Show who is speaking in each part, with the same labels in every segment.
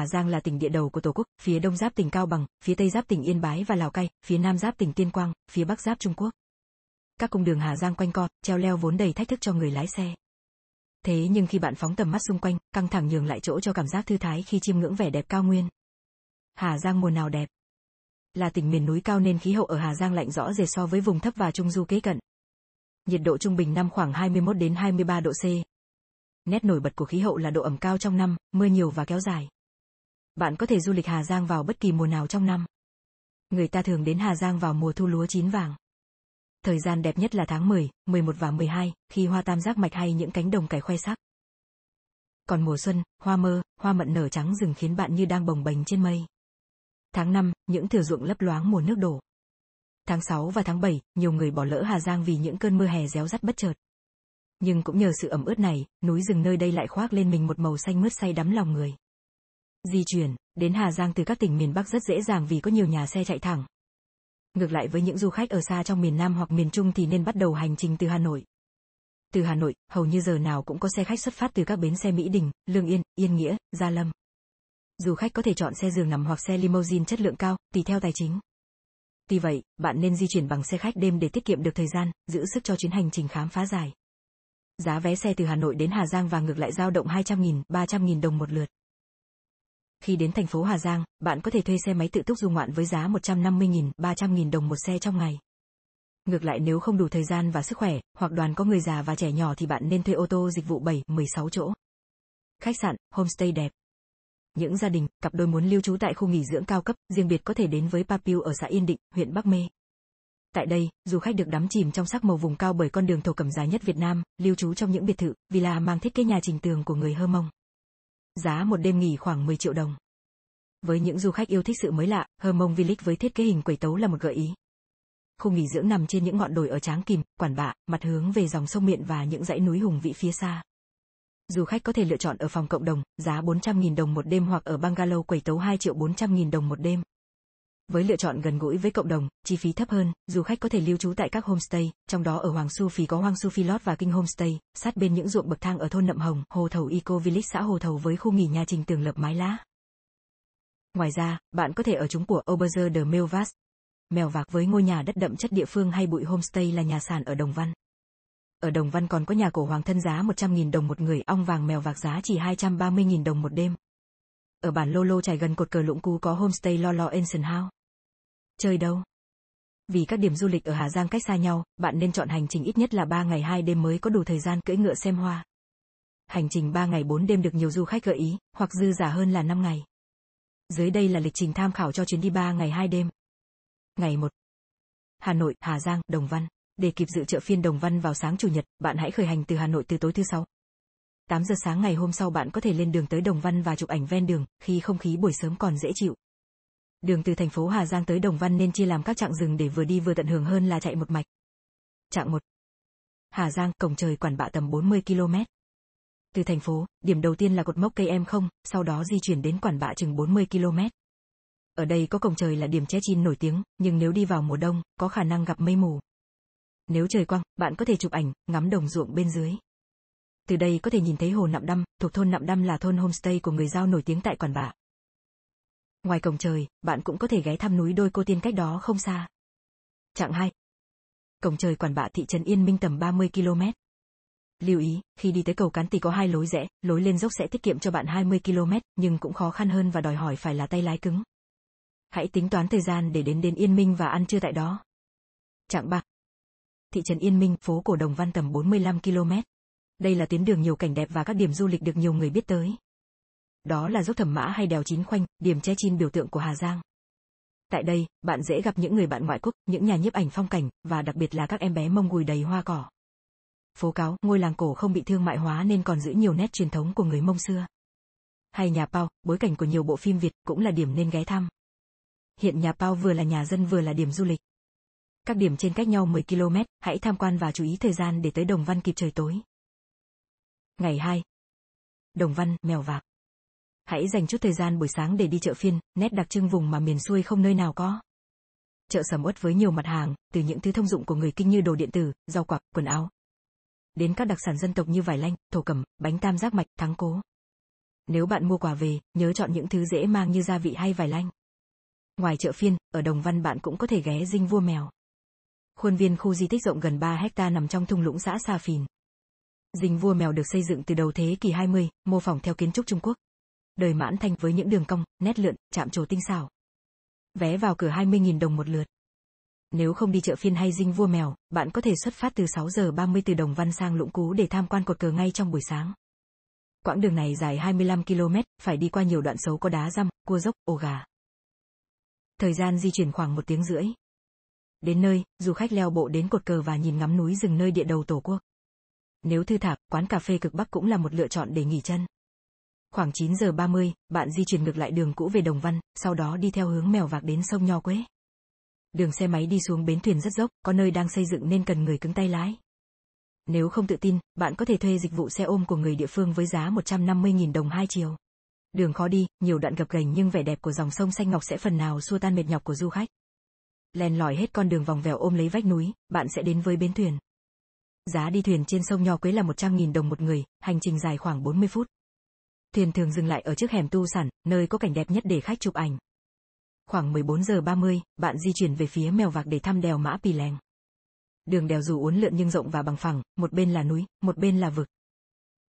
Speaker 1: Hà Giang là tỉnh địa đầu của Tổ quốc, phía đông giáp tỉnh Cao Bằng, phía tây giáp tỉnh Yên Bái và Lào Cai, phía nam giáp tỉnh Tuyên Quang, phía bắc giáp Trung Quốc. Các cung đường Hà Giang quanh co, treo leo vốn đầy thách thức cho người lái xe. Thế nhưng khi bạn phóng tầm mắt xung quanh, căng thẳng nhường lại chỗ cho cảm giác thư thái khi chiêm ngưỡng vẻ đẹp cao nguyên. Hà Giang mùa nào đẹp? Là tỉnh miền núi cao nên khí hậu ở Hà Giang lạnh rõ rệt so với vùng thấp và trung du kế cận. Nhiệt độ trung bình năm khoảng 21 đến 23 độ C. Nét nổi bật của khí hậu là độ ẩm cao trong năm, mưa nhiều và kéo dài. Bạn có thể du lịch Hà Giang vào bất kỳ mùa nào trong năm. Người ta thường đến Hà Giang vào mùa thu lúa chín vàng. Thời gian đẹp nhất là tháng 10, 11 và 12, khi hoa tam giác mạch hay những cánh đồng cải khoe sắc. Còn mùa xuân, hoa mơ, hoa mận nở trắng rừng khiến bạn như đang bồng bềnh trên mây. Tháng 5, những thửa ruộng lấp loáng mùa nước đổ. Tháng 6 và tháng 7, nhiều người bỏ lỡ Hà Giang vì những cơn mưa hè réo rắt bất chợt. Nhưng cũng nhờ sự ẩm ướt này, núi rừng nơi đây lại khoác lên mình một màu xanh mướt say đắm lòng người. Di chuyển, đến Hà Giang từ các tỉnh miền Bắc rất dễ dàng vì có nhiều nhà xe chạy thẳng. Ngược lại với những du khách ở xa trong miền Nam hoặc miền Trung thì nên bắt đầu hành trình từ Hà Nội. Từ Hà Nội, hầu như giờ nào cũng có xe khách xuất phát từ các bến xe Mỹ Đình, Lương Yên, Yên Nghĩa, Gia Lâm. Du khách có thể chọn xe giường nằm hoặc xe limousine chất lượng cao, tùy theo tài chính. Tuy vậy, bạn nên di chuyển bằng xe khách đêm để tiết kiệm được thời gian, giữ sức cho chuyến hành trình khám phá dài. Giá vé xe từ Hà Nội đến Hà Giang và ngược lại dao động 200.000, 300.000 đồng một lượt. Khi đến thành phố Hà Giang, bạn có thể thuê xe máy tự túc du ngoạn với giá 150.000, 300.000 đồng một xe trong ngày. Ngược lại nếu không đủ thời gian và sức khỏe, hoặc đoàn có người già và trẻ nhỏ thì bạn nên thuê ô tô dịch vụ 7, 16 chỗ. Khách sạn, homestay đẹp. Những gia đình, cặp đôi muốn lưu trú tại khu nghỉ dưỡng cao cấp, riêng biệt có thể đến với Papiu ở xã Yên Định, huyện Bắc Mê. Tại đây, du khách được đắm chìm trong sắc màu vùng cao bởi con đường thổ cẩm dài nhất Việt Nam, lưu trú trong những biệt thự, villa mang thiết kế nhà trình tường của người Hơ Mông. Giá một đêm nghỉ khoảng 10 triệu đồng. Với những du khách yêu thích sự mới lạ, Hơ Mông Village với thiết kế hình quẩy tấu là một gợi ý. Khu nghỉ dưỡng nằm trên những ngọn đồi ở Tráng Kìm, Quản Bạ, mặt hướng về dòng sông Miện và những dãy núi hùng vĩ phía xa. Du khách có thể lựa chọn ở phòng cộng đồng, giá 400.000 đồng một đêm hoặc ở bungalow quẩy tấu 2 triệu 400.000 đồng một đêm. Với lựa chọn gần gũi với cộng đồng, chi phí thấp hơn, du khách có thể lưu trú tại các homestay, trong đó ở Hoàng Su Phi có Hoàng Su Phi Lodge và Kinh Homestay, sát bên những ruộng bậc thang ở thôn Nậm Hồng, Hồ Thầu Eco Village xã Hồ Thầu với khu nghỉ nhà trình tường lập mái lá. Ngoài ra, bạn có thể ở chúng của Oberzer de Melvas, mèo vạc với ngôi nhà đất đậm chất địa phương hay bụi homestay là nhà sàn ở Đồng Văn. Ở Đồng Văn còn có nhà cổ hoàng thân giá 100.000 đồng một người, ong vàng mèo vạc giá chỉ 230.000 đồng một đêm. Ở bản Lô Lô trải gần cột cờ Lũng Cú có homestay Lo Lo Ancient House. Chơi đâu? Vì các điểm du lịch ở Hà Giang cách xa nhau, bạn nên chọn hành trình ít nhất là 3 ngày 2 đêm mới có đủ thời gian cưỡi ngựa xem hoa. Hành trình 3 ngày 4 đêm được nhiều du khách gợi ý, hoặc dư giả hơn là 5 ngày. Dưới đây là lịch trình tham khảo cho chuyến đi 3 ngày 2 đêm. Ngày 1. Hà Nội, Hà Giang, Đồng Văn. Để kịp dự chợ phiên Đồng Văn vào sáng Chủ nhật, bạn hãy khởi hành từ Hà Nội từ tối thứ sáu. 8 giờ sáng ngày hôm sau bạn có thể lên đường tới Đồng Văn và chụp ảnh ven đường, khi không khí buổi sớm còn dễ chịu. Đường từ thành phố Hà Giang tới Đồng Văn nên chia làm các chặng rừng để vừa đi vừa tận hưởng hơn là chạy một mạch. Chặng 1. Hà Giang, cổng trời quản bạ tầm 40 km. Từ thành phố, điểm đầu tiên là cột mốc cây em không, sau đó di chuyển đến quản bạ chừng 40 km. Ở đây có cổng trời là điểm che chin nổi tiếng, nhưng nếu đi vào mùa đông, có khả năng gặp mây mù. Nếu trời quang, bạn có thể chụp ảnh, ngắm đồng ruộng bên dưới. Từ đây có thể nhìn thấy hồ Nạm Đăm, thuộc thôn Nạm Đăm là thôn homestay của người giao nổi tiếng tại Quản Bạ. Ngoài cổng trời, bạn cũng có thể ghé thăm núi Đôi Cô Tiên cách đó không xa. Chặng 2. Cổng trời Quản Bạ thị trấn Yên Minh tầm 30 km. Lưu ý, khi đi tới cầu Cán Tì có hai lối rẽ, lối lên dốc sẽ tiết kiệm cho bạn 20 km, nhưng cũng khó khăn hơn và đòi hỏi phải là tay lái cứng. Hãy tính toán thời gian để đến đến Yên Minh và ăn trưa tại đó. Chặng 3. Thị trấn Yên Minh, phố cổ Đồng Văn tầm 45 km. Đây là tuyến đường nhiều cảnh đẹp và các điểm du lịch được nhiều người biết tới. Đó là dốc thẩm mã hay đèo chín khoanh, điểm che chin biểu tượng của Hà Giang. Tại đây, bạn dễ gặp những người bạn ngoại quốc, những nhà nhiếp ảnh phong cảnh, và đặc biệt là các em bé mông gùi đầy hoa cỏ. Phố Cáo, ngôi làng cổ không bị thương mại hóa nên còn giữ nhiều nét truyền thống của người mông xưa. Hay nhà Pao, bối cảnh của nhiều bộ phim Việt, cũng là điểm nên ghé thăm. Hiện nhà Pao vừa là nhà dân vừa là điểm du lịch. Các điểm trên cách nhau 10 km, hãy tham quan và chú ý thời gian để tới Đồng Văn kịp trời tối. Ngày 2. Đồng Văn, Mèo Vạc. Hãy dành chút thời gian buổi sáng để đi chợ phiên, nét đặc trưng vùng mà miền xuôi không nơi nào có. Chợ sầm uất với nhiều mặt hàng, từ những thứ thông dụng của người kinh như đồ điện tử, rau quả, quần áo. Đến các đặc sản dân tộc như vải lanh, thổ cẩm, bánh tam giác mạch, thắng cố. Nếu bạn mua quà về, nhớ chọn những thứ dễ mang như gia vị hay vải lanh. Ngoài chợ phiên, ở Đồng Văn bạn cũng có thể ghé dinh vua mèo. Khuôn viên khu di tích rộng gần 3 hecta nằm trong thung lũng xã Sa Phìn. Dinh vua mèo được xây dựng từ đầu thế kỷ 20, mô phỏng theo kiến trúc Trung Quốc. Đời mãn thành với những đường cong, nét lượn, chạm trổ tinh xảo. Vé vào cửa 20.000 đồng một lượt. Nếu không đi chợ phiên hay dinh vua mèo, bạn có thể xuất phát từ 6 giờ 30 từ Đồng Văn sang Lũng Cú để tham quan cột cờ ngay trong buổi sáng. Quãng đường này dài 25 km, phải đi qua nhiều đoạn xấu có đá răm, cua dốc, ổ gà. Thời gian di chuyển khoảng một tiếng rưỡi. Đến nơi, du khách leo bộ đến cột cờ và nhìn ngắm núi rừng nơi địa đầu tổ quốc. Nếu thư thả, quán cà phê cực Bắc cũng là một lựa chọn để nghỉ chân. Khoảng 9 giờ 30, bạn di chuyển ngược lại đường cũ về Đồng Văn, sau đó đi theo hướng mèo vạc đến sông Nho Quế. Đường xe máy đi xuống bến thuyền rất dốc, có nơi đang xây dựng nên cần người cứng tay lái. Nếu không tự tin, bạn có thể thuê dịch vụ xe ôm của người địa phương với giá 150.000 đồng hai chiều. Đường khó đi, nhiều đoạn gập ghềnh nhưng vẻ đẹp của dòng sông xanh ngọc sẽ phần nào xua tan mệt nhọc của du khách. Len lỏi hết con đường vòng vèo ôm lấy vách núi, bạn sẽ đến với bến thuyền. Giá đi thuyền trên sông Nho Quế là 100.000 đồng một người, hành trình dài khoảng 40 phút. Thuyền thường dừng lại ở trước hẻm tu sản, nơi có cảnh đẹp nhất để khách chụp ảnh. Khoảng 14 giờ 30, bạn di chuyển về phía mèo vạc để thăm đèo Mã Pì Lèng. Đường đèo dù uốn lượn nhưng rộng và bằng phẳng, một bên là núi, một bên là vực.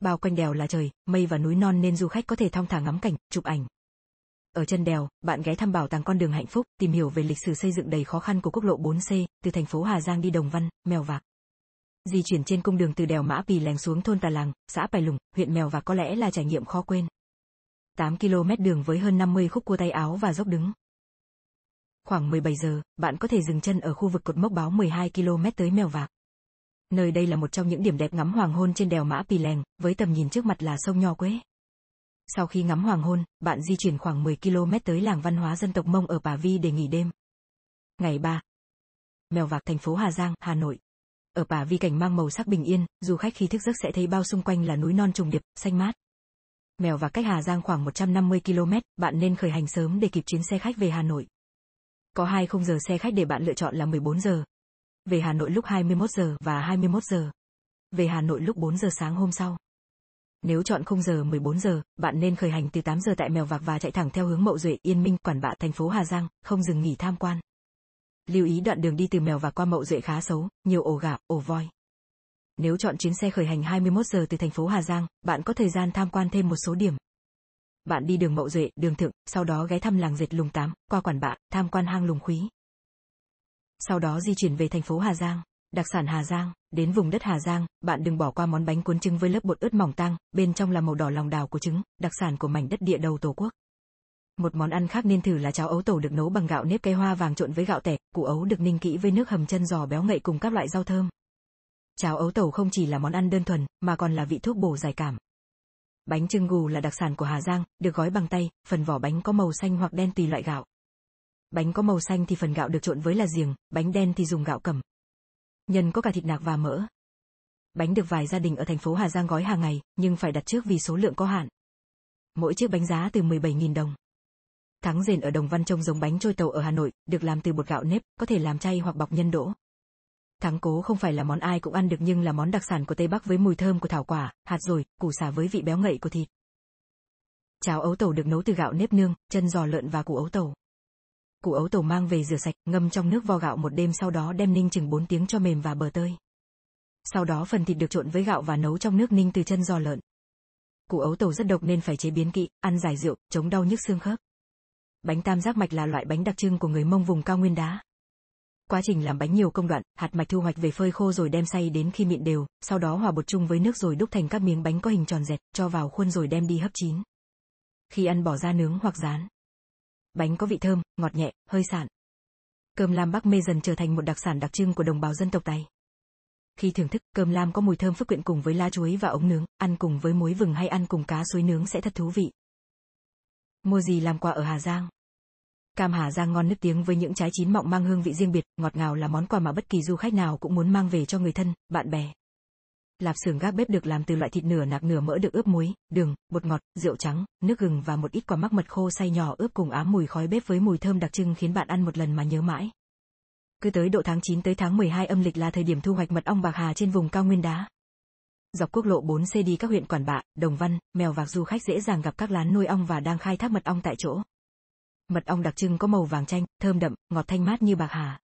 Speaker 1: Bao quanh đèo là trời, mây và núi non nên du khách có thể thong thả ngắm cảnh, chụp ảnh. Ở chân đèo, bạn ghé thăm bảo tàng con đường hạnh phúc, tìm hiểu về lịch sử xây dựng đầy khó khăn của quốc lộ 4C, từ thành phố Hà Giang đi Đồng Văn, Mèo Vạc. Di chuyển trên cung đường từ đèo Mã Pì Lèng xuống thôn Tà Làng, xã Pài Lùng, huyện Mèo Vạc có lẽ là trải nghiệm khó quên. 8 km đường với hơn 50 khúc cua tay áo và dốc đứng. Khoảng 17 giờ, bạn có thể dừng chân ở khu vực cột mốc báo 12 km tới Mèo Vạc. Nơi đây là một trong những điểm đẹp ngắm hoàng hôn trên đèo Mã Pì Lèng, với tầm nhìn trước mặt là sông Nho Quế. Sau khi ngắm hoàng hôn, bạn di chuyển khoảng 10 km tới làng văn hóa dân tộc Mông ở Bà Vi để nghỉ đêm. Ngày 3. Mèo Vạc thành phố Hà Giang, Hà Nội. Ở Bà Vi cảnh mang màu sắc bình yên, du khách khi thức giấc sẽ thấy bao xung quanh là núi non trùng điệp, xanh mát. Mèo và cách Hà Giang khoảng 150 km, bạn nên khởi hành sớm để kịp chuyến xe khách về Hà Nội. Có hai khung giờ xe khách để bạn lựa chọn là 14 giờ. Về Hà Nội lúc 21 giờ và 21 giờ. Về Hà Nội lúc 4 giờ sáng hôm sau. Nếu chọn khung giờ 14 giờ, bạn nên khởi hành từ 8 giờ tại Mèo Vạc và chạy thẳng theo hướng Mậu Duệ, Yên Minh, Quản Bạ, thành phố Hà Giang, không dừng nghỉ tham quan. Lưu ý đoạn đường đi từ Mèo và qua Mậu Duệ khá xấu, nhiều ổ gà, ổ voi. Nếu chọn chuyến xe khởi hành 21 giờ từ thành phố Hà Giang, bạn có thời gian tham quan thêm một số điểm. Bạn đi đường Mậu Duệ, đường Thượng, sau đó ghé thăm làng dệt Lùng Tám, qua Quản Bạ, tham quan hang Lùng Khúy. Sau đó di chuyển về thành phố Hà Giang, đặc sản Hà Giang, đến vùng đất Hà Giang, bạn đừng bỏ qua món bánh cuốn trứng với lớp bột ướt mỏng tang, bên trong là màu đỏ lòng đào của trứng, đặc sản của mảnh đất địa đầu Tổ quốc. Một món ăn khác nên thử là cháo ấu tổ được nấu bằng gạo nếp cây hoa vàng trộn với gạo tẻ, củ ấu được ninh kỹ với nước hầm chân giò béo ngậy cùng các loại rau thơm. Cháo ấu tẩu không chỉ là món ăn đơn thuần, mà còn là vị thuốc bổ giải cảm. Bánh trưng gù là đặc sản của Hà Giang, được gói bằng tay, phần vỏ bánh có màu xanh hoặc đen tùy loại gạo. Bánh có màu xanh thì phần gạo được trộn với là giềng, bánh đen thì dùng gạo cẩm. Nhân có cả thịt nạc và mỡ. Bánh được vài gia đình ở thành phố Hà Giang gói hàng ngày, nhưng phải đặt trước vì số lượng có hạn. Mỗi chiếc bánh giá từ 17.000 đồng. Thắng rền ở Đồng Văn trông giống bánh trôi tàu ở Hà Nội, được làm từ bột gạo nếp, có thể làm chay hoặc bọc nhân đỗ. Thắng cố không phải là món ai cũng ăn được nhưng là món đặc sản của Tây Bắc với mùi thơm của thảo quả, hạt rồi, củ xả với vị béo ngậy của thịt. Cháo ấu tàu được nấu từ gạo nếp nương, chân giò lợn và củ ấu tàu. Củ ấu tàu mang về rửa sạch, ngâm trong nước vo gạo một đêm sau đó đem ninh chừng 4 tiếng cho mềm và bờ tơi. Sau đó phần thịt được trộn với gạo và nấu trong nước ninh từ chân giò lợn. Củ ấu tàu rất độc nên phải chế biến kỹ, ăn giải rượu, chống đau nhức xương khớp. Bánh tam giác mạch là loại bánh đặc trưng của người Mông vùng cao nguyên đá. Quá trình làm bánh nhiều công đoạn, hạt mạch thu hoạch về phơi khô rồi đem xay đến khi mịn đều, sau đó hòa bột chung với nước rồi đúc thành các miếng bánh có hình tròn dẹt, cho vào khuôn rồi đem đi hấp chín. Khi ăn bỏ ra nướng hoặc rán. Bánh có vị thơm, ngọt nhẹ, hơi sạn. Cơm lam Bắc Mê dần trở thành một đặc sản đặc trưng của đồng bào dân tộc Tây. Khi thưởng thức, cơm lam có mùi thơm phức quyện cùng với lá chuối và ống nướng, ăn cùng với muối vừng hay ăn cùng cá suối nướng sẽ thật thú vị. Mua gì làm quà ở Hà Giang? Cam Hà Giang ngon nức tiếng với những trái chín mọng mang hương vị riêng biệt, ngọt ngào là món quà mà bất kỳ du khách nào cũng muốn mang về cho người thân, bạn bè. Lạp xưởng gác bếp được làm từ loại thịt nửa nạc nửa mỡ được ướp muối, đường, bột ngọt, rượu trắng, nước gừng và một ít quả mắc mật khô xay nhỏ ướp cùng ám mùi khói bếp với mùi thơm đặc trưng khiến bạn ăn một lần mà nhớ mãi. Cứ tới độ tháng 9 tới tháng 12 âm lịch là thời điểm thu hoạch mật ong bạc hà trên vùng cao nguyên đá. Dọc quốc lộ 4C đi các huyện Quản Bạ, Đồng Văn, Mèo Vạc du khách dễ dàng gặp các lán nuôi ong và đang khai thác mật ong tại chỗ. Mật ong đặc trưng có màu vàng chanh, thơm đậm, ngọt thanh mát như bạc hà.